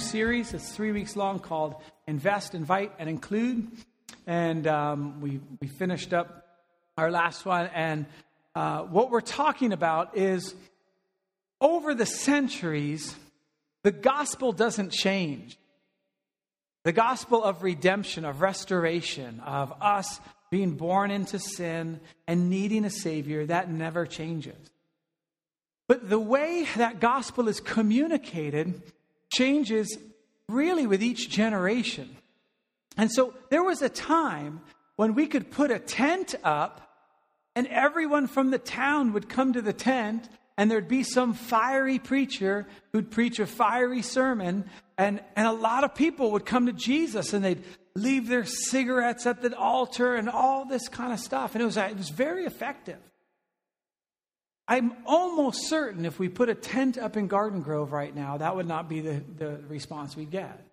series. that's three weeks long called Invest, Invite, and Include. And um, we, we finished up our last one. And uh, what we're talking about is over the centuries, the gospel doesn't change. The gospel of redemption, of restoration, of us being born into sin and needing a Savior, that never changes. But the way that gospel is communicated changes really with each generation. And so there was a time when we could put a tent up and everyone from the town would come to the tent and there'd be some fiery preacher who'd preach a fiery sermon and, and a lot of people would come to jesus and they'd leave their cigarettes at the altar and all this kind of stuff and it was, it was very effective I'm almost certain if we put a tent up in Garden Grove right now, that would not be the, the response we'd get.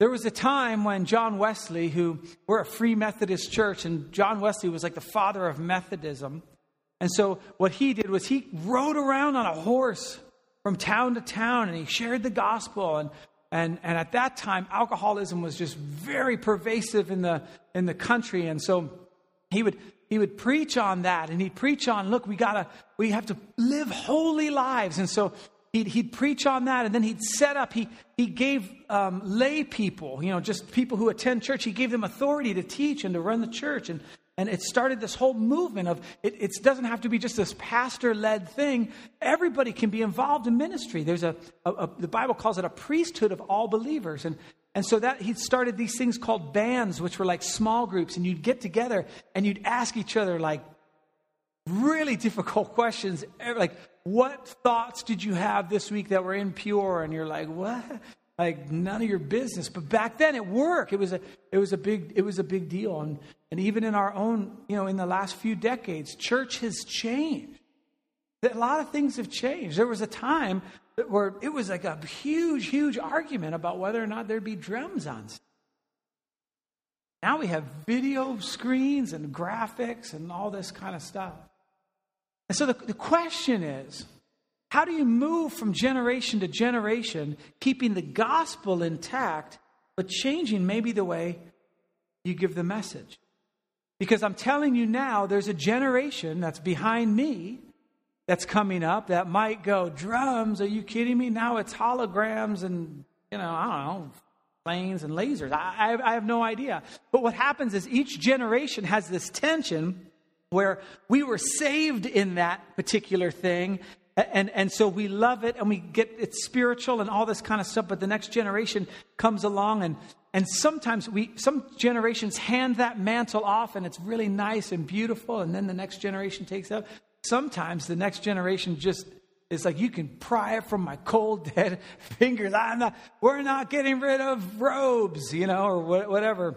There was a time when John Wesley, who we're a free Methodist church, and John Wesley was like the father of Methodism. And so what he did was he rode around on a horse from town to town and he shared the gospel. And, and, and at that time, alcoholism was just very pervasive in the, in the country. And so he would he would preach on that and he'd preach on look we gotta we have to live holy lives and so he'd, he'd preach on that and then he'd set up he, he gave um, lay people you know just people who attend church he gave them authority to teach and to run the church and and it started this whole movement of it, it doesn't have to be just this pastor led thing. Everybody can be involved in ministry. There's a, a, a, the Bible calls it a priesthood of all believers. And and so that he started these things called bands, which were like small groups, and you'd get together and you'd ask each other like really difficult questions, eh, like what thoughts did you have this week that were impure? And you're like, what? Like none of your business. But back then it worked. It was a it was a big it was a big deal. And and even in our own, you know, in the last few decades, church has changed. A lot of things have changed. There was a time where it was like a huge, huge argument about whether or not there'd be drums on. Now we have video screens and graphics and all this kind of stuff. And so the, the question is how do you move from generation to generation, keeping the gospel intact, but changing maybe the way you give the message? Because I'm telling you now, there's a generation that's behind me that's coming up that might go, drums, are you kidding me? Now it's holograms and, you know, I don't know, planes and lasers. I, I, I have no idea. But what happens is each generation has this tension where we were saved in that particular thing and, and so we love it and we get it's spiritual and all this kind of stuff but the next generation comes along and and sometimes we some generations hand that mantle off and it's really nice and beautiful and then the next generation takes up sometimes the next generation just is like you can pry it from my cold dead fingers. I'm not we're not getting rid of robes you know or whatever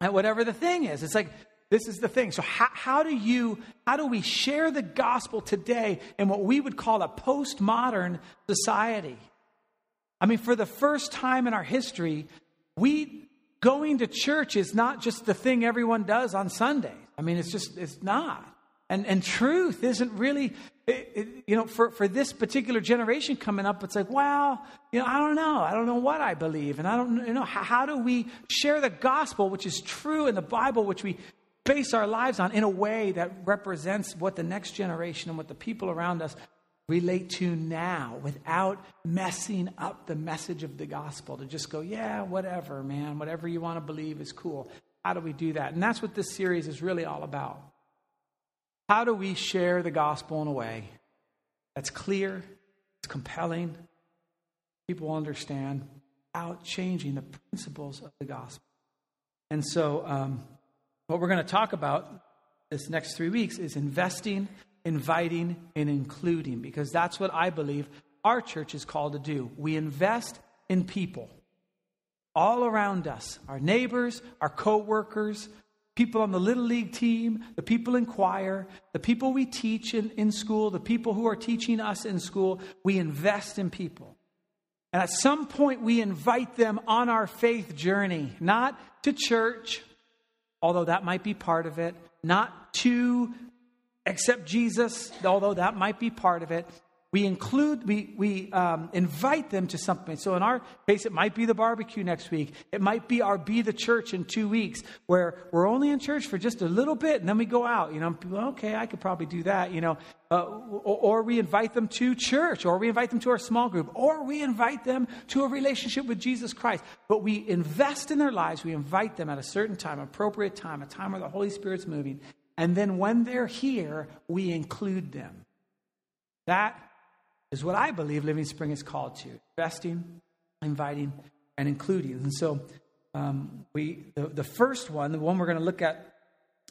whatever the thing is. It's like this is the thing. So how, how do you how do we share the gospel today in what we would call a postmodern society? I mean for the first time in our history we going to church is not just the thing everyone does on sunday. I mean it's just it's not and, and truth isn't really, it, it, you know, for, for this particular generation coming up, it's like, well, you know, I don't know. I don't know what I believe. And I don't you know, how, how do we share the gospel, which is true in the Bible, which we base our lives on, in a way that represents what the next generation and what the people around us relate to now without messing up the message of the gospel to just go, yeah, whatever, man, whatever you want to believe is cool. How do we do that? And that's what this series is really all about. How do we share the gospel in a way that's clear, it's compelling, people understand, without changing the principles of the gospel? And so, um, what we're going to talk about this next three weeks is investing, inviting, and including, because that's what I believe our church is called to do. We invest in people all around us our neighbors, our co workers, people on the little league team, the people in choir, the people we teach in, in school, the people who are teaching us in school. We invest in people. And at some point, we invite them on our faith journey, not to church, although that might be part of it, not to accept Jesus, although that might be part of it. We include, we, we um, invite them to something. So in our case, it might be the barbecue next week. It might be our Be the Church in two weeks, where we're only in church for just a little bit and then we go out. You know, okay, I could probably do that, you know. Uh, or, or we invite them to church, or we invite them to our small group, or we invite them to a relationship with Jesus Christ. But we invest in their lives, we invite them at a certain time, appropriate time, a time where the Holy Spirit's moving. And then when they're here, we include them. That is what I believe Living Spring is called to investing, inviting, and including. And so, um, we, the, the first one, the one we're going to look at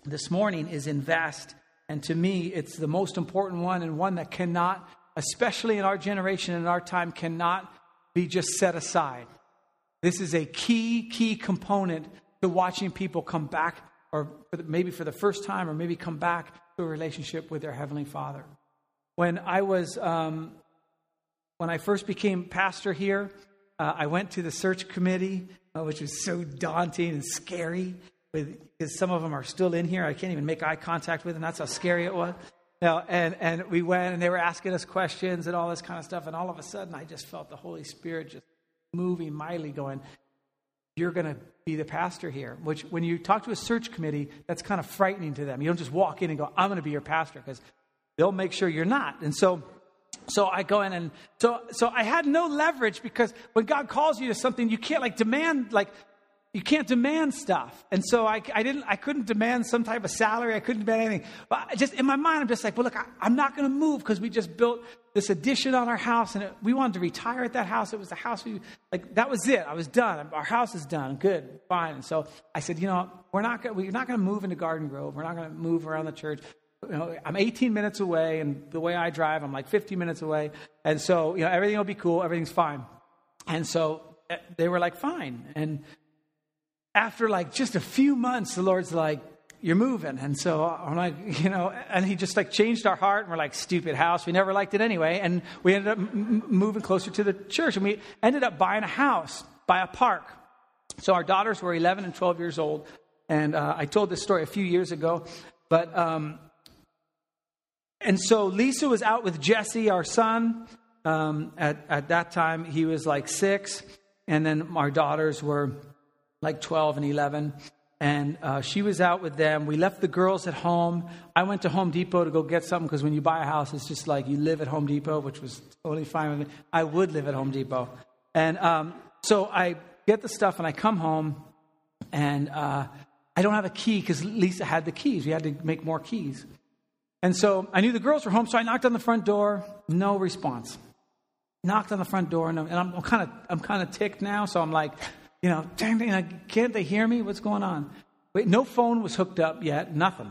this morning, is invest. And to me, it's the most important one and one that cannot, especially in our generation and our time, cannot be just set aside. This is a key, key component to watching people come back, or maybe for the first time, or maybe come back to a relationship with their Heavenly Father. When I was um, when I first became pastor here, uh, I went to the search committee, uh, which was so daunting and scary because some of them are still in here. I can't even make eye contact with them. That's how scary it was. And, and we went and they were asking us questions and all this kind of stuff. And all of a sudden, I just felt the Holy Spirit just moving mightily, going, You're going to be the pastor here. Which, when you talk to a search committee, that's kind of frightening to them. You don't just walk in and go, I'm going to be your pastor, because they'll make sure you're not. And so, so I go in and so so I had no leverage because when God calls you to something, you can't like demand like you can't demand stuff. And so I, I didn't I couldn't demand some type of salary. I couldn't demand anything. But I just in my mind, I'm just like, well, look, I, am not going to move because we just built this addition on our house, and it, we wanted to retire at that house. It was the house we like. That was it. I was done. Our house is done. Good, fine. And so I said, you know, we're not gonna, we're not going to move into Garden Grove. We're not going to move around the church you know, I'm 18 minutes away, and the way I drive, I'm like 50 minutes away. And so, you know, everything will be cool, everything's fine. And so eh, they were like, fine. And after like just a few months, the Lord's like, you're moving. And so I'm like, you know, and he just like changed our heart. And we're like, stupid house. We never liked it anyway. And we ended up m- moving closer to the church. And we ended up buying a house by a park. So our daughters were 11 and 12 years old. And uh, I told this story a few years ago. But um, and so Lisa was out with Jesse, our son. Um, at, at that time, he was like six. And then our daughters were like 12 and 11. And uh, she was out with them. We left the girls at home. I went to Home Depot to go get something because when you buy a house, it's just like you live at Home Depot, which was totally fine with me. I would live at Home Depot. And um, so I get the stuff and I come home and uh, I don't have a key because Lisa had the keys. We had to make more keys. And so I knew the girls were home, so I knocked on the front door. No response. Knocked on the front door, and I'm kind of I'm kind of ticked now. So I'm like, you know, dang, dang, can't they hear me? What's going on? Wait, no phone was hooked up yet. Nothing.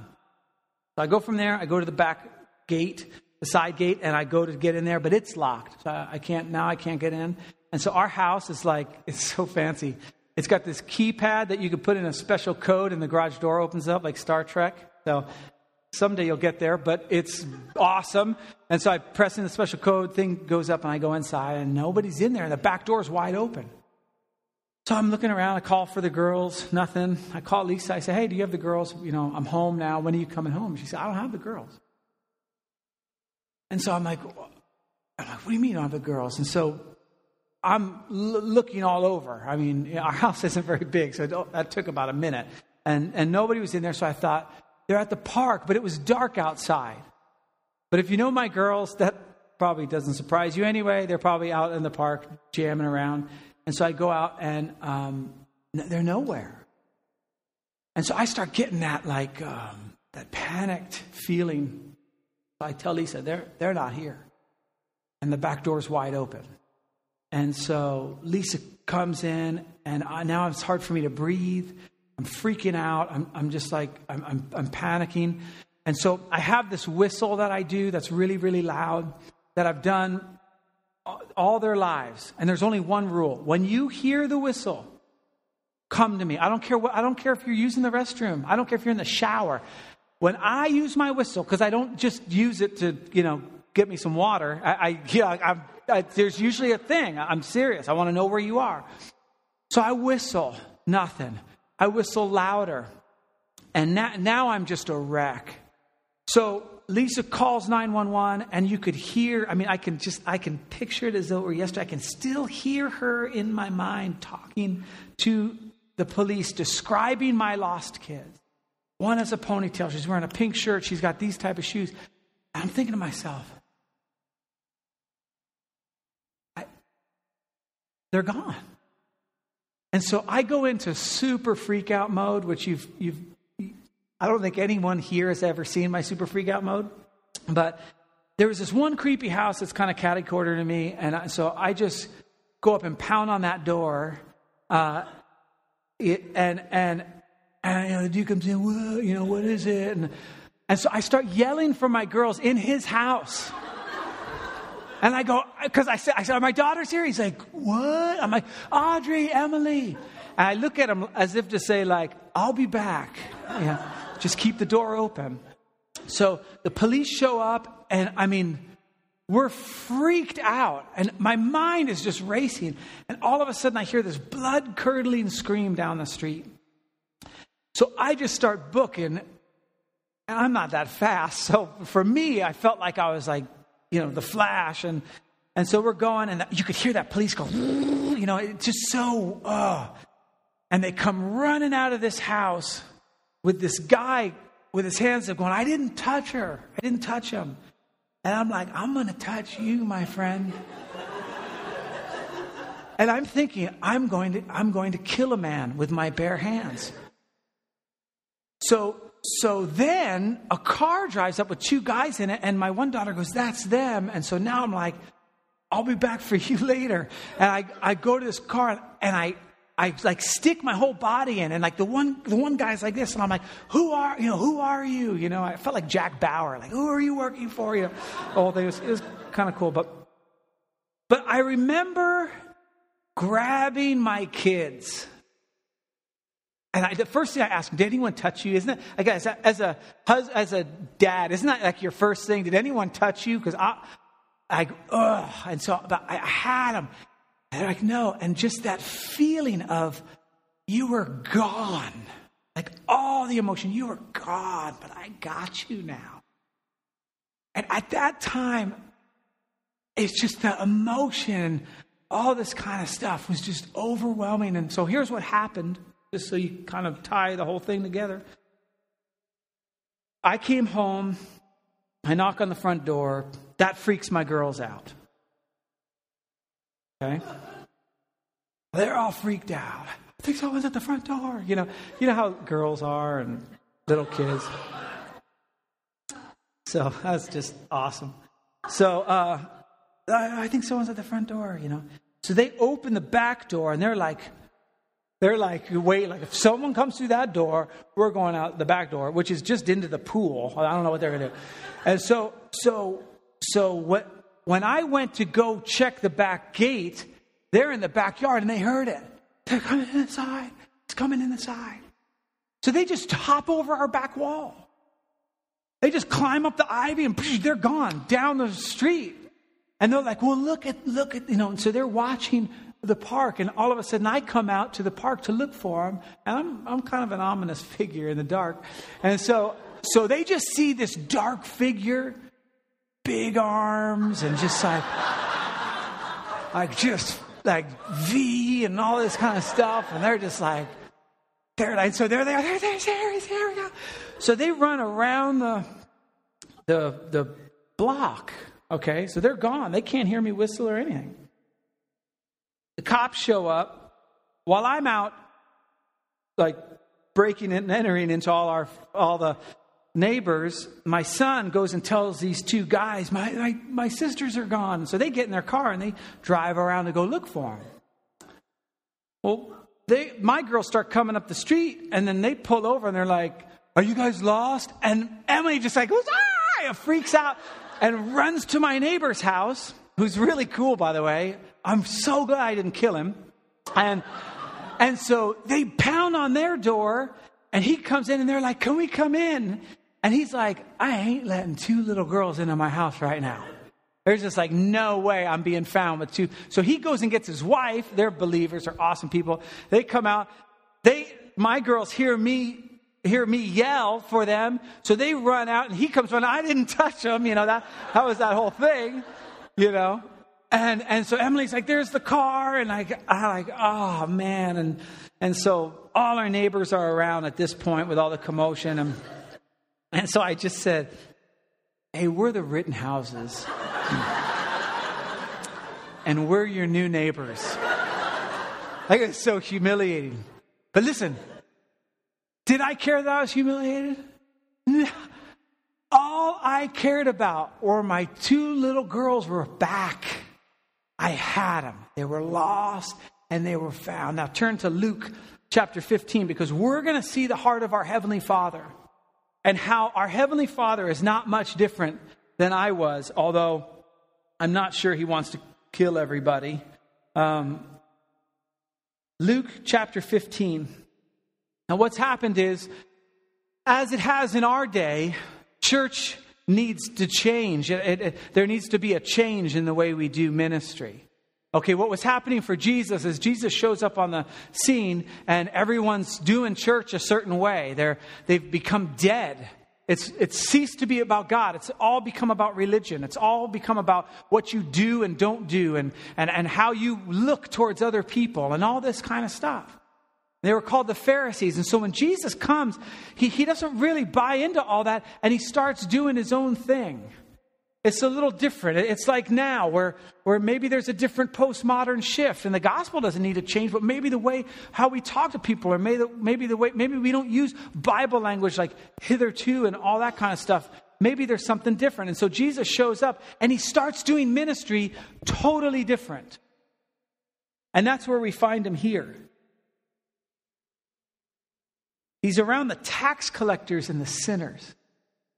So I go from there. I go to the back gate, the side gate, and I go to get in there, but it's locked. So I can't now. I can't get in. And so our house is like it's so fancy. It's got this keypad that you can put in a special code, and the garage door opens up like Star Trek. So Someday you'll get there, but it's awesome. And so I press in the special code, thing goes up, and I go inside, and nobody's in there, and the back door is wide open. So I'm looking around. I call for the girls, nothing. I call Lisa. I say, "Hey, do you have the girls? You know, I'm home now. When are you coming home?" She said, "I don't have the girls." And so I'm like, I'm like "What do you mean I don't have the girls?" And so I'm l- looking all over. I mean, our house isn't very big, so that took about a minute, and and nobody was in there. So I thought, they're at the park, but it was dark outside. But if you know my girls, that probably doesn't surprise you anyway. They're probably out in the park jamming around. And so I go out and um, they're nowhere. And so I start getting that like um, that panicked feeling. I tell Lisa, they're, they're not here. And the back door's wide open. And so Lisa comes in, and I, now it's hard for me to breathe. I'm freaking out. I'm, I'm just like, I'm, I'm, I'm panicking. And so I have this whistle that I do that's really, really loud that I've done all their lives. And there's only one rule. When you hear the whistle, come to me. I don't care what, I don't care if you're using the restroom. I don't care if you're in the shower. When I use my whistle, because I don't just use it to, you know, get me some water. I, I yeah, I, there's usually a thing. I'm serious. I want to know where you are. So I whistle, nothing. I whistle louder. And now, now I'm just a wreck. So Lisa calls 911 and you could hear, I mean, I can just, I can picture it as though it were yesterday. I can still hear her in my mind talking to the police, describing my lost kids. One has a ponytail. She's wearing a pink shirt. She's got these type of shoes. I'm thinking to myself, I, they're gone. And so I go into super freak out mode, which you've, you've, I don't think anyone here has ever seen my super freak out mode. But there was this one creepy house that's kind of catty corner to me. And I, so I just go up and pound on that door. Uh, it, and, and, and you know, the dude comes in, Whoa, you know, what is it? And, and so I start yelling for my girls in his house. And I go, uh, because I said, I said, my daughter's here. He's like, what? I'm like, Audrey, Emily. And I look at him as if to say, like, I'll be back. Yeah, just keep the door open. So the police show up, and I mean, we're freaked out. And my mind is just racing. And all of a sudden, I hear this blood curdling scream down the street. So I just start booking and I'm not that fast. So for me, I felt like I was like, you know, the flash. And, and so we're going, and you could hear that police go, you know, it's just so, oh. And they come running out of this house with this guy with his hands up going, I didn't touch her. I didn't touch him. And I'm like, I'm going to touch you, my friend. and I'm thinking, I'm going to, I'm going to kill a man with my bare hands. So so then a car drives up with two guys in it, and my one daughter goes, That's them. And so now I'm like, I'll be back for you later. And I, I go to this car and I, I like stick my whole body in, and like the one, the one guy's like this, and I'm like, "Who are you? Know, who are you?" You know, I felt like Jack Bauer, like, "Who are you working for?" You know, all things. It was kind of cool, but, but I remember grabbing my kids and I, the first thing I ask, did anyone touch you? Isn't it, I guess, as a, as a dad, isn't that like your first thing? Did anyone touch you? Because I, I, ugh. And so but I had them. And they're like, no. And just that feeling of you were gone. Like all the emotion, you were gone, but I got you now. And at that time, it's just the emotion, all this kind of stuff was just overwhelming. And so here's what happened just so you kind of tie the whole thing together. I came home, I knock on the front door. That freaks my girls out. Okay? They're all freaked out. I think someone's at the front door. You know, you know how girls are and little kids. So that's just awesome. So uh, I, I think someone's at the front door, you know. So they open the back door and they're like, they're like, wait, like if someone comes through that door, we're going out the back door, which is just into the pool. I don't know what they're to do. And so, so, so what, when I went to go check the back gate, they're in the backyard and they heard it. They're coming inside. It's coming in the side. So they just hop over our back wall. They just climb up the ivy and they're gone down the street. And they're like, well, look at, look at, you know, and so they're watching the park, and all of a sudden I come out to the park to look for him, and I'm, I'm kind of an ominous figure in the dark. And so, so they just see this dark figure, big arms, and just like, like just like V and all this kind of stuff, and they're just like, there, and so there they're there, there, there's Harry, there we go. So they run around the, the, the block, okay? So they're gone. They can't hear me whistle or anything. The cops show up while I'm out, like breaking and entering into all our all the neighbors. My son goes and tells these two guys, "My my, my sisters are gone." So they get in their car and they drive around to go look for them. Well, they my girls start coming up the street, and then they pull over and they're like, "Are you guys lost?" And Emily just like goes, "Ah!" freaks out and runs to my neighbor's house, who's really cool, by the way. I'm so glad I didn't kill him. And, and so they pound on their door and he comes in and they're like, can we come in? And he's like, I ain't letting two little girls into my house right now. There's just like, no way I'm being found with two. So he goes and gets his wife. They're believers, they're awesome people. They come out. They, my girls hear me hear me yell for them. So they run out and he comes running. I didn't touch them. You know, that, that was that whole thing, you know. And, and so Emily's like, there's the car. And I, I like, oh man. And, and so all our neighbors are around at this point with all the commotion. And, and so I just said, hey, we're the Rittenhouses. and we're your new neighbors. Like it's so humiliating. But listen, did I care that I was humiliated? No. All I cared about were my two little girls were back. I had them. They were lost and they were found. Now turn to Luke chapter 15 because we're going to see the heart of our Heavenly Father and how our Heavenly Father is not much different than I was, although I'm not sure He wants to kill everybody. Um, Luke chapter 15. Now, what's happened is, as it has in our day, church needs to change. It, it, there needs to be a change in the way we do ministry. Okay, what was happening for Jesus is Jesus shows up on the scene and everyone's doing church a certain way. They're, they've become dead. It's, it's ceased to be about God. It's all become about religion. It's all become about what you do and don't do and, and, and how you look towards other people and all this kind of stuff. They were called the Pharisees. And so when Jesus comes, he, he doesn't really buy into all that and he starts doing his own thing. It's a little different. It's like now where, where maybe there's a different postmodern shift and the gospel doesn't need to change, but maybe the way how we talk to people or maybe the, maybe the way, maybe we don't use Bible language like hitherto and all that kind of stuff. Maybe there's something different. And so Jesus shows up and he starts doing ministry totally different. And that's where we find him here. He's around the tax collectors and the sinners.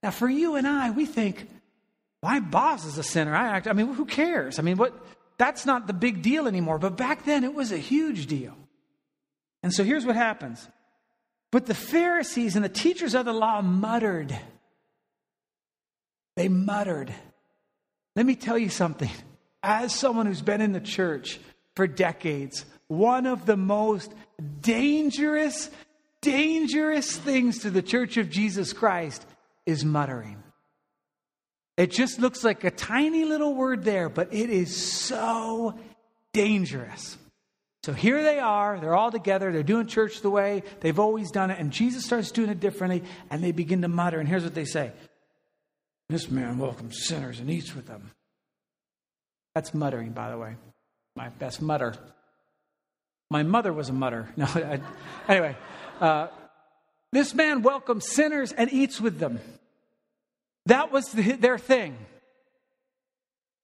Now, for you and I, we think, my boss is a sinner. I, act, I mean, who cares? I mean, what? That's not the big deal anymore. But back then, it was a huge deal. And so here's what happens. But the Pharisees and the teachers of the law muttered. They muttered. Let me tell you something. As someone who's been in the church for decades, one of the most dangerous dangerous things to the church of Jesus Christ is muttering. It just looks like a tiny little word there, but it is so dangerous. So here they are, they're all together, they're doing church the way they've always done it, and Jesus starts doing it differently, and they begin to mutter. And here's what they say This man welcomes sinners and eats with them. That's muttering, by the way. My best mutter. My mother was a mutter. No, I, anyway. Uh, this man welcomes sinners and eats with them. That was the, their thing.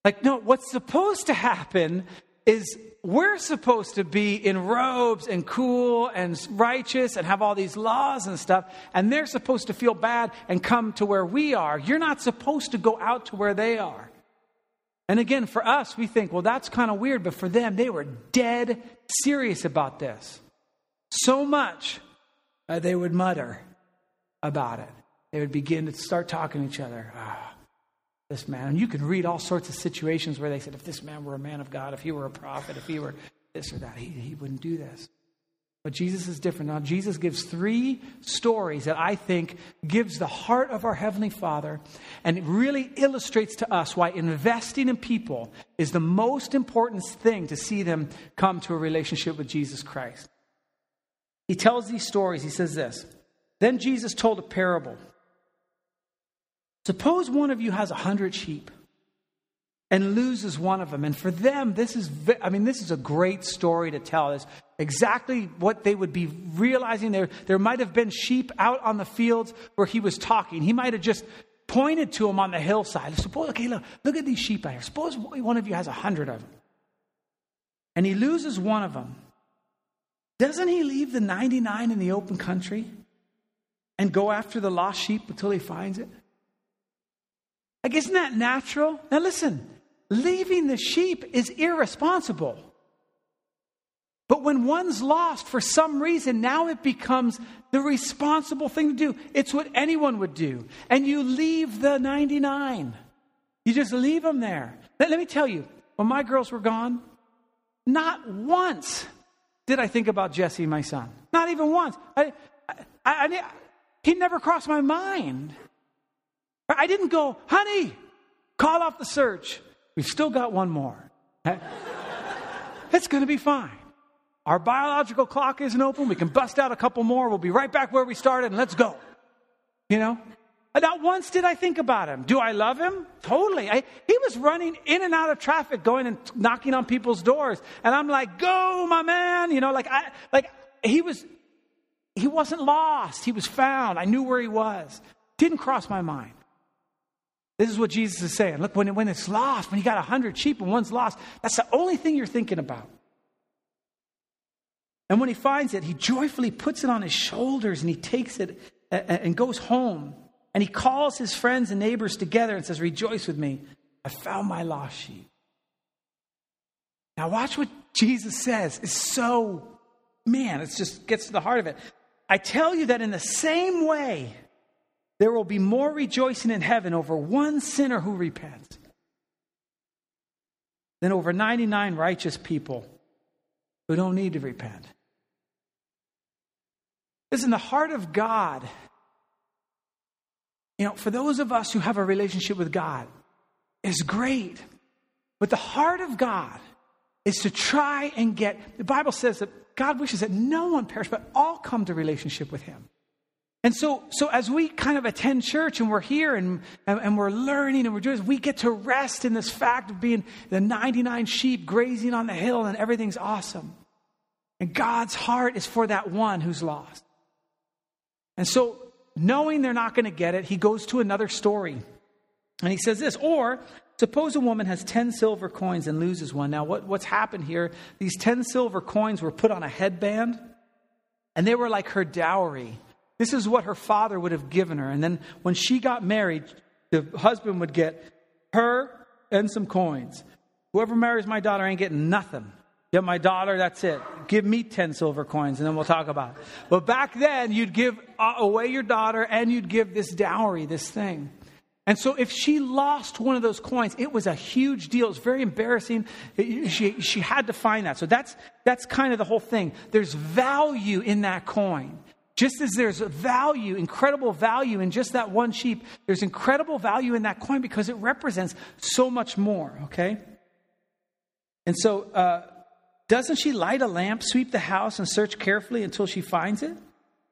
Like, no, what's supposed to happen is we're supposed to be in robes and cool and righteous and have all these laws and stuff, and they're supposed to feel bad and come to where we are. You're not supposed to go out to where they are. And again, for us, we think, well, that's kind of weird, but for them, they were dead serious about this. So much uh, they would mutter about it. They would begin to start talking to each other. Ah, this man. And you can read all sorts of situations where they said, if this man were a man of God, if he were a prophet, if he were this or that, he, he wouldn't do this. But Jesus is different. Now, Jesus gives three stories that I think gives the heart of our Heavenly Father and it really illustrates to us why investing in people is the most important thing to see them come to a relationship with Jesus Christ. He tells these stories. He says this Then Jesus told a parable. Suppose one of you has a hundred sheep and loses one of them. And for them, this is, I mean, this is a great story to tell. It's exactly what they would be realizing. There, there might have been sheep out on the fields where he was talking. He might have just pointed to them on the hillside. Suppose, okay, look, look at these sheep out here. Suppose one of you has a hundred of them. And he loses one of them. Doesn't he leave the 99 in the open country and go after the lost sheep until he finds it? Like, isn't that natural? Now, listen, leaving the sheep is irresponsible. But when one's lost for some reason, now it becomes the responsible thing to do. It's what anyone would do. And you leave the 99. You just leave them there. Let, let me tell you, when my girls were gone, not once did I think about Jesse, my son? Not even once. I, I, I, he never crossed my mind. I didn't go, honey, call off the search. We've still got one more. It's going to be fine. Our biological clock isn't open. We can bust out a couple more. We'll be right back where we started and let's go. You know? Not once did I think about him. Do I love him? Totally. I, he was running in and out of traffic, going and knocking on people's doors. And I'm like, go, my man. You know, like, I, like he was, he wasn't lost. He was found. I knew where he was. Didn't cross my mind. This is what Jesus is saying. Look, when, when it's lost, when you got a hundred sheep and one's lost, that's the only thing you're thinking about. And when he finds it, he joyfully puts it on his shoulders and he takes it and goes home. And he calls his friends and neighbors together and says, Rejoice with me. I found my lost sheep. Now, watch what Jesus says. It's so, man, it just gets to the heart of it. I tell you that in the same way, there will be more rejoicing in heaven over one sinner who repents than over 99 righteous people who don't need to repent. Listen, the heart of God you know, for those of us who have a relationship with God, is great. But the heart of God is to try and get, the Bible says that God wishes that no one perish, but all come to relationship with Him. And so, so as we kind of attend church and we're here and, and, and, we're learning and we're doing this, we get to rest in this fact of being the 99 sheep grazing on the hill and everything's awesome. And God's heart is for that one who's lost. And so knowing they're not going to get it, he goes to another story. And he says this, or suppose a woman has 10 silver coins and loses one. Now, what, what's happened here, these 10 silver coins were put on a headband, and they were like her dowry. This is what her father would have given her. And then when she got married, the husband would get her and some coins. Whoever marries my daughter ain't getting nothing. Get my daughter, that's it. Give me 10 silver coins and then we'll talk about it. But back then, you'd give uh, away your daughter and you'd give this dowry, this thing. And so if she lost one of those coins, it was a huge deal. It was very embarrassing. She, she had to find that. So that's, that's kind of the whole thing. There's value in that coin. Just as there's value, incredible value in just that one sheep, there's incredible value in that coin because it represents so much more, okay? And so, uh, doesn't she light a lamp, sweep the house, and search carefully until she finds it?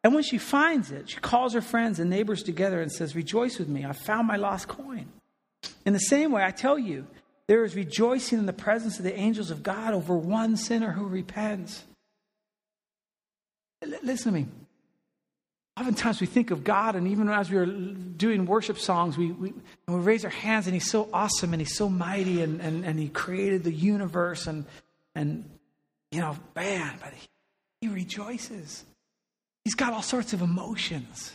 And when she finds it, she calls her friends and neighbors together and says, Rejoice with me, I found my lost coin. In the same way, I tell you, there is rejoicing in the presence of the angels of God over one sinner who repents. L- listen to me. Oftentimes we think of God, and even as we are doing worship songs, we, we, we raise our hands, and He's so awesome, and He's so mighty, and, and, and He created the universe, and, and you know, man, but he, rejoices. He's got all sorts of emotions,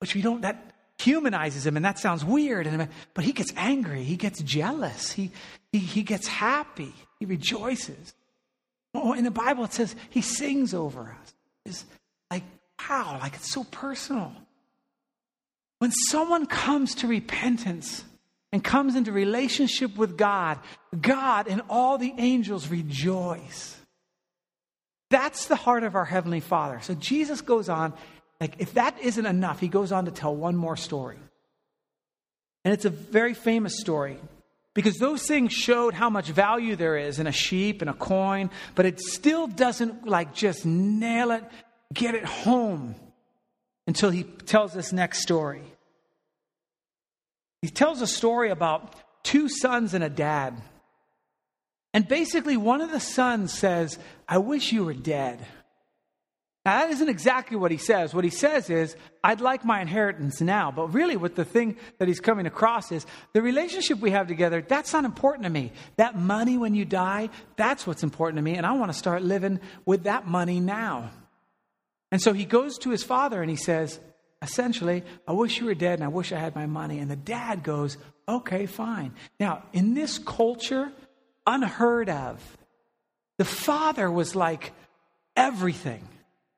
which we don't, that humanizes him, and that sounds weird. And, but he gets angry, he gets jealous, he, he, he gets happy, he rejoices. Oh, in the Bible, it says he sings over us. It's like, how? Like it's so personal. When someone comes to repentance and comes into relationship with God, God and all the angels rejoice. That's the heart of our Heavenly Father. So Jesus goes on, like, if that isn't enough, he goes on to tell one more story. And it's a very famous story because those things showed how much value there is in a sheep and a coin, but it still doesn't, like, just nail it, get it home until he tells this next story. He tells a story about two sons and a dad. And basically, one of the sons says, I wish you were dead. Now, that isn't exactly what he says. What he says is, I'd like my inheritance now. But really, what the thing that he's coming across is the relationship we have together, that's not important to me. That money when you die, that's what's important to me. And I want to start living with that money now. And so he goes to his father and he says, essentially, I wish you were dead and I wish I had my money. And the dad goes, okay, fine. Now, in this culture, unheard of. The father was like everything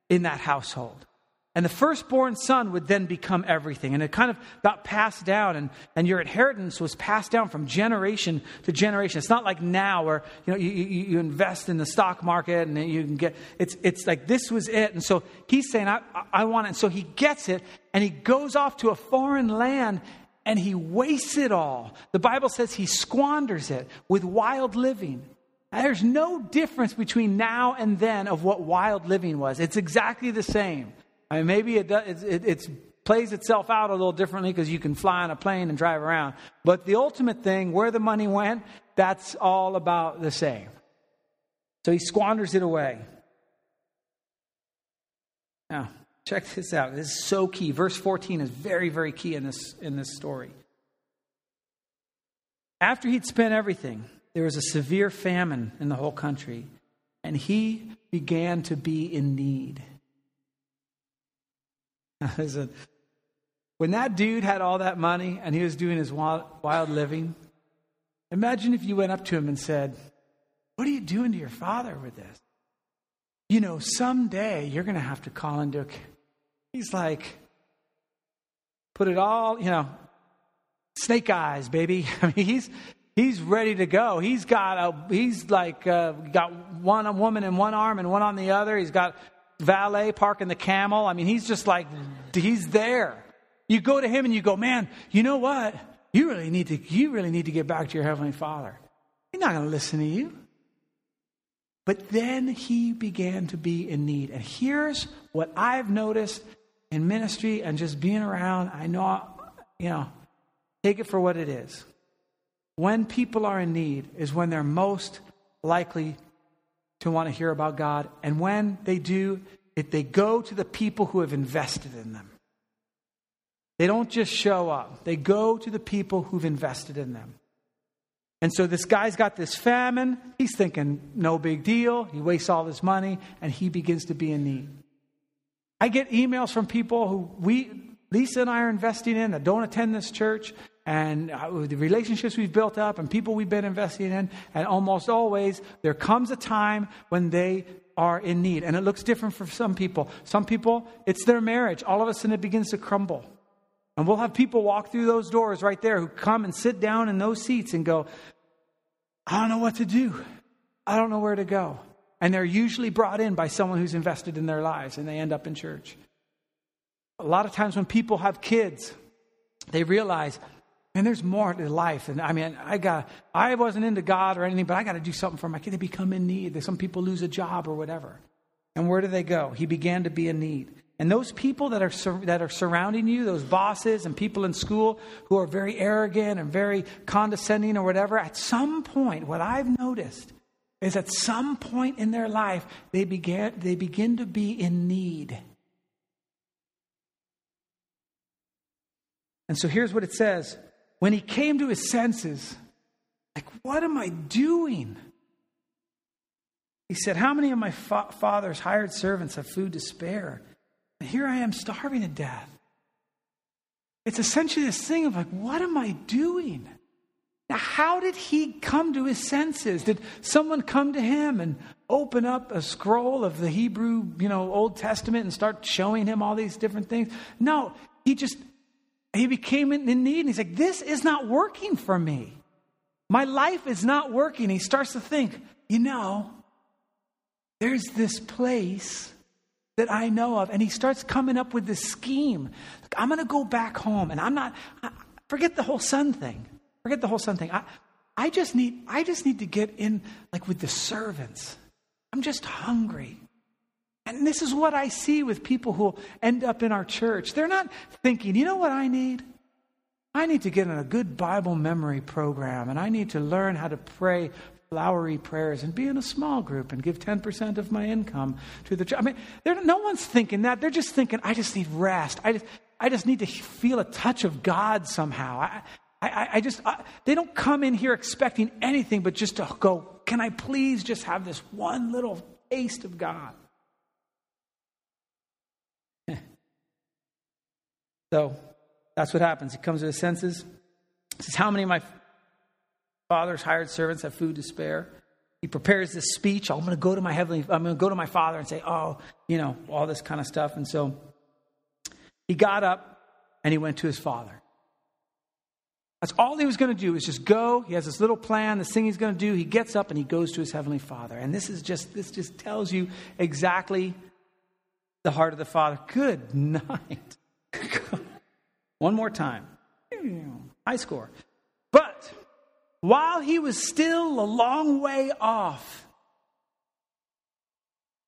in that household. And the firstborn son would then become everything. And it kind of got passed down, and, and your inheritance was passed down from generation to generation. It's not like now where you, know, you, you, invest in the stock market and you can get, it's, it's like this was it. And so he's saying, I, I want it. And so he gets it, and he goes off to a foreign land and he wastes it all. The Bible says he squanders it with wild living. There's no difference between now and then of what wild living was. It's exactly the same. I mean, maybe it, does, it, it plays itself out a little differently because you can fly on a plane and drive around. But the ultimate thing, where the money went, that's all about the same. So he squanders it away. Now, check this out. This is so key. Verse 14 is very, very key in this, in this story. After he'd spent everything, there was a severe famine in the whole country, and he began to be in need. When that dude had all that money and he was doing his wild, wild living, imagine if you went up to him and said, What are you doing to your father with this? You know, someday you're going to have to call into account. He's like, Put it all, you know, snake eyes, baby. I mean, he's he's ready to go. He's got a he's like uh, got one woman in one arm and one on the other. He's got valet parking the camel. I mean, he's just like he's there. You go to him and you go, man. You know what? You really need to you really need to get back to your heavenly Father. He's not going to listen to you. But then he began to be in need. And here's what I've noticed in ministry and just being around. I know, you know, take it for what it is when people are in need is when they're most likely to want to hear about God. And when they do, if they go to the people who have invested in them. They don't just show up, they go to the people who've invested in them. And so this guy's got this famine. He's thinking, no big deal. He wastes all his money and he begins to be in need. I get emails from people who we, Lisa and I are investing in that don't attend this church and uh, the relationships we've built up and people we've been investing in. And almost always, there comes a time when they are in need. And it looks different for some people. Some people, it's their marriage. All of a sudden, it begins to crumble. And we'll have people walk through those doors right there who come and sit down in those seats and go, I don't know what to do. I don't know where to go. And they're usually brought in by someone who's invested in their lives and they end up in church. A lot of times when people have kids, they realize and there's more to life. And I mean, I got, I wasn't into God or anything, but I got to do something for my kid. They become in need. Some people lose a job or whatever. And where do they go? He began to be in need. And those people that are, that are surrounding you, those bosses and people in school who are very arrogant and very condescending or whatever, at some point, what I've noticed is at some point in their life, they, began, they begin to be in need. And so here's what it says when he came to his senses, like, what am I doing? He said, How many of my fa- father's hired servants have food to spare? And here I am starving to death. It's essentially this thing of like, what am I doing? Now, how did he come to his senses? Did someone come to him and open up a scroll of the Hebrew, you know, Old Testament and start showing him all these different things? No, he just he became in need and he's like, This is not working for me. My life is not working. He starts to think, You know, there's this place that I know of. And he starts coming up with this scheme. I'm going to go back home and I'm not, forget the whole son thing. Forget the whole son thing. I, I just need, I just need to get in like with the servants. I'm just hungry. And this is what I see with people who end up in our church. They're not thinking, you know what I need? I need to get in a good Bible memory program, and I need to learn how to pray flowery prayers and be in a small group and give 10% of my income to the church. I mean, no one's thinking that. They're just thinking, I just need rest. I just, I just need to feel a touch of God somehow. I, I, I just, I, they don't come in here expecting anything but just to go, can I please just have this one little taste of God? So that's what happens. He comes to his senses. He says, How many of my father's hired servants have food to spare? He prepares this speech. Oh, I'm going to go to my heavenly, I'm going to go to my father and say, Oh, you know, all this kind of stuff. And so he got up and he went to his father. That's all he was going to do is just go. He has this little plan, this thing he's going to do. He gets up and he goes to his heavenly father. And this is just this just tells you exactly the heart of the father. Good night. One more time. High score. But while he was still a long way off,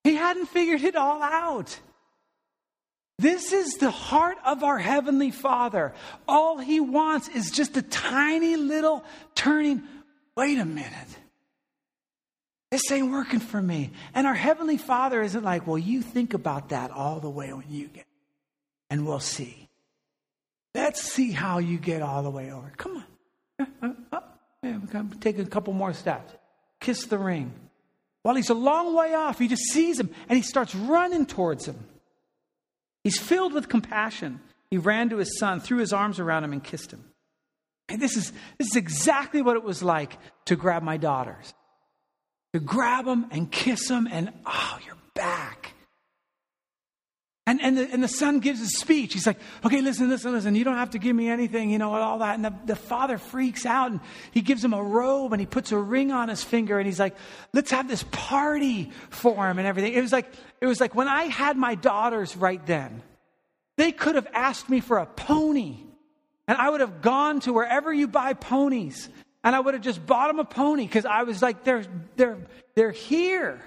he hadn't figured it all out. This is the heart of our Heavenly Father. All He wants is just a tiny little turning. Wait a minute. This ain't working for me. And our Heavenly Father isn't like, well, you think about that all the way when you get, and we'll see. Let's see how you get all the way over. Come on. Oh, take a couple more steps. Kiss the ring. While he's a long way off, he just sees him and he starts running towards him. He's filled with compassion. He ran to his son, threw his arms around him, and kissed him. And this is, this is exactly what it was like to grab my daughters. To grab them and kiss them, and oh, you're back. And, and, the, and the son gives a speech. He's like, okay, listen, listen, listen. You don't have to give me anything, you know, all that. And the, the father freaks out and he gives him a robe and he puts a ring on his finger and he's like, let's have this party for him and everything. It was like, it was like when I had my daughters right then, they could have asked me for a pony. And I would have gone to wherever you buy ponies. And I would have just bought them a pony because I was like, they're, they're, they're here.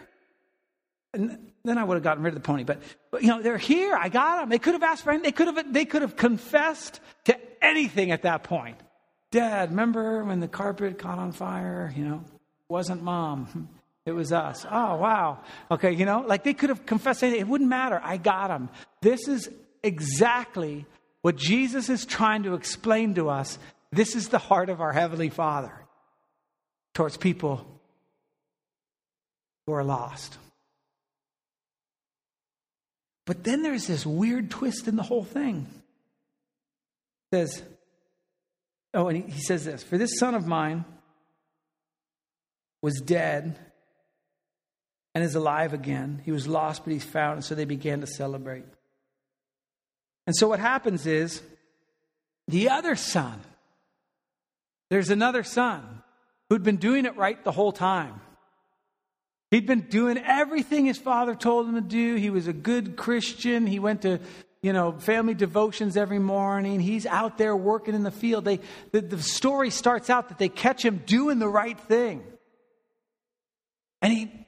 And then I would have gotten rid of the pony. But, but, you know, they're here. I got them. They could have asked for anything. They could have, they could have confessed to anything at that point. Dad, remember when the carpet caught on fire? You know, it wasn't mom. It was us. Oh, wow. Okay, you know, like they could have confessed anything. It wouldn't matter. I got them. This is exactly what Jesus is trying to explain to us. This is the heart of our Heavenly Father towards people who are lost. But then there's this weird twist in the whole thing. It says, oh, and he, says this For this son of mine was dead and is alive again. He was lost, but he's found. And so they began to celebrate. And so what happens is the other son, there's another son who'd been doing it right the whole time. He'd been doing everything his father told him to do. He was a good Christian. He went to, you know, family devotions every morning. He's out there working in the field. They, the, the story starts out that they catch him doing the right thing. And he,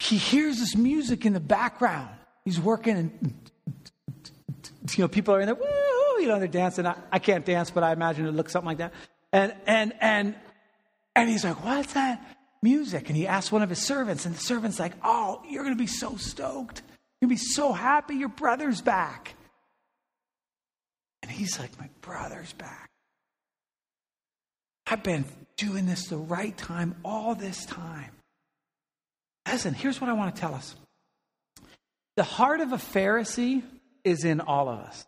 he hears this music in the background. He's working and, you know, people are in there, woo, you know, they're dancing. I, I can't dance, but I imagine it looks something like that. And, and, and, and he's like, what's that? Music. And he asked one of his servants, and the servant's like, Oh, you're going to be so stoked. You're going to be so happy your brother's back. And he's like, My brother's back. I've been doing this the right time all this time. Listen, here's what I want to tell us the heart of a Pharisee is in all of us.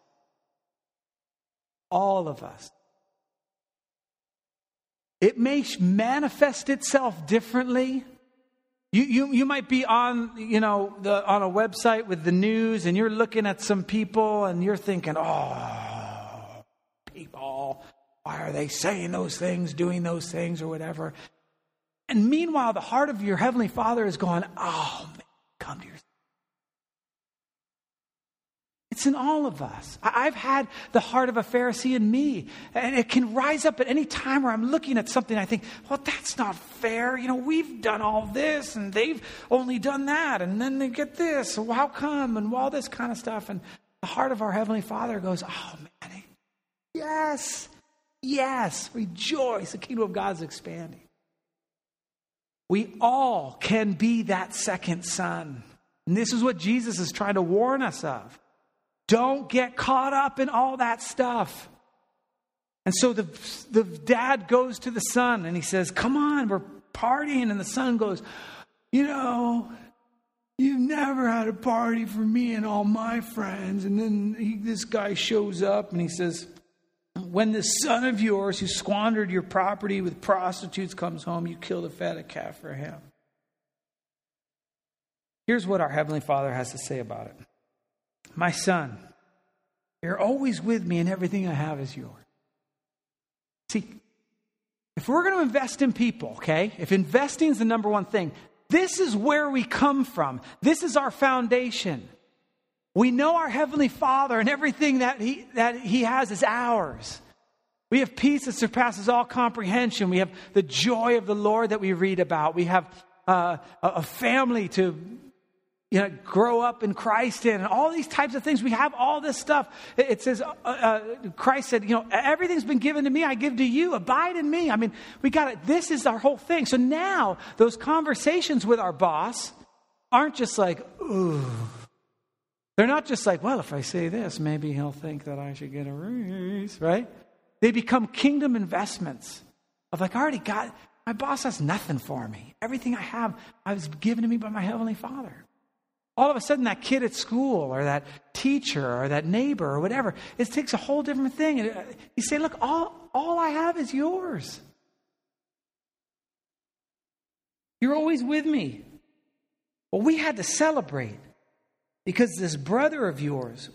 All of us. It may manifest itself differently. You, you, you might be on, you know, the, on a website with the news and you're looking at some people and you're thinking, oh, people, why are they saying those things, doing those things, or whatever? And meanwhile, the heart of your Heavenly Father is going, oh, man, come to your it's in all of us. I've had the heart of a Pharisee in me. And it can rise up at any time where I'm looking at something. I think, well, that's not fair. You know, we've done all this and they've only done that. And then they get this. So how come? And all this kind of stuff. And the heart of our Heavenly Father goes, oh, man, yes, yes, rejoice. The kingdom of God is expanding. We all can be that second son. And this is what Jesus is trying to warn us of. Don't get caught up in all that stuff. And so the, the dad goes to the son and he says, Come on, we're partying. And the son goes, You know, you've never had a party for me and all my friends. And then he, this guy shows up and he says, When this son of yours who squandered your property with prostitutes comes home, you kill the fatted calf for him. Here's what our Heavenly Father has to say about it. My son, you're always with me, and everything I have is yours. See, if we're going to invest in people, okay, if investing is the number one thing, this is where we come from. This is our foundation. We know our Heavenly Father, and everything that He, that he has is ours. We have peace that surpasses all comprehension. We have the joy of the Lord that we read about. We have uh, a family to you know, grow up in Christ and all these types of things. We have all this stuff. It says, uh, uh, Christ said, you know, everything's been given to me, I give to you. Abide in me. I mean, we got it. This is our whole thing. So now, those conversations with our boss aren't just like, ooh. They're not just like, well, if I say this, maybe he'll think that I should get a raise, right? They become kingdom investments of like, I already got, my boss has nothing for me. Everything I have, I was given to me by my Heavenly Father. All of a sudden, that kid at school or that teacher or that neighbor or whatever, it takes a whole different thing. And uh, you say, look, all, all I have is yours. You're always with me. Well, we had to celebrate because this brother of yours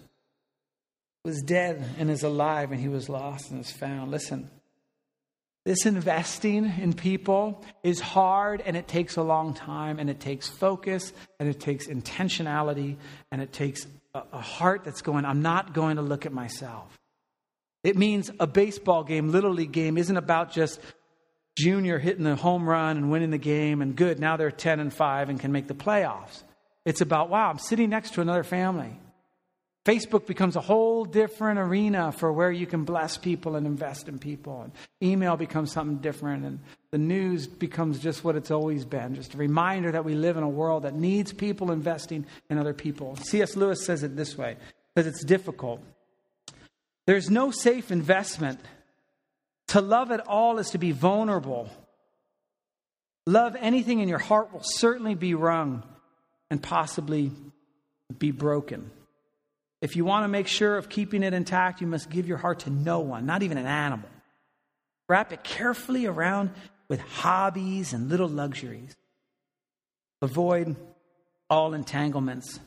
was dead and is alive, and he was lost and is found. Listen, this investing in people is hard and it takes a long time and it takes focus and it takes intentionality and it takes a, a heart that's going, I'm not going to look at myself. It means a baseball game, little league game, isn't about just junior hitting the home run and winning the game and good, now they're 10 and 5 and can make the playoffs. It's about, wow, I'm sitting next to another family. Facebook becomes a whole different arena for where you can bless people and invest in people. And email becomes something different. And the news becomes just what it's always been just a reminder that we live in a world that needs people investing in other people. C.S. Lewis says it this way because it's difficult. There's no safe investment. To love at all is to be vulnerable. Love anything in your heart will certainly be wrung and possibly be broken. If you want to make sure of keeping it intact, you must give your heart to no one, not even an animal. Wrap it carefully around with hobbies and little luxuries. Avoid all entanglements.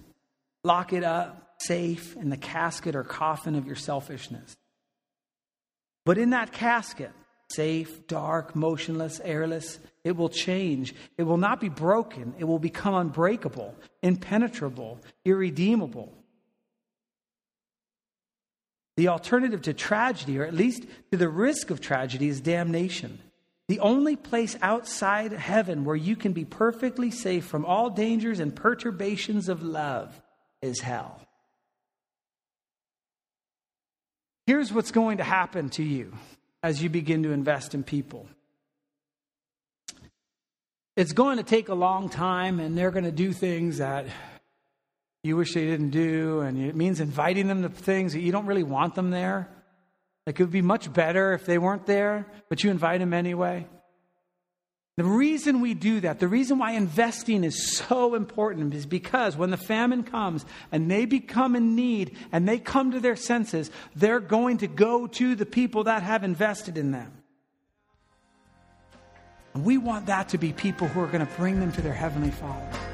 Lock it up safe in the casket or coffin of your selfishness. But in that casket, safe, dark, motionless, airless, it will change. It will not be broken. It will become unbreakable, impenetrable, irredeemable. The alternative to tragedy, or at least to the risk of tragedy, is damnation. The only place outside heaven where you can be perfectly safe from all dangers and perturbations of love is hell. Here's what's going to happen to you as you begin to invest in people it's going to take a long time, and they're going to do things that you wish they didn't do, and it means inviting them to things that you don't really want them there. Like it would be much better if they weren't there, but you invite them anyway. The reason we do that, the reason why investing is so important is because when the famine comes and they become in need and they come to their senses, they're going to go to the people that have invested in them. And we want that to be people who are going to bring them to their Heavenly Father.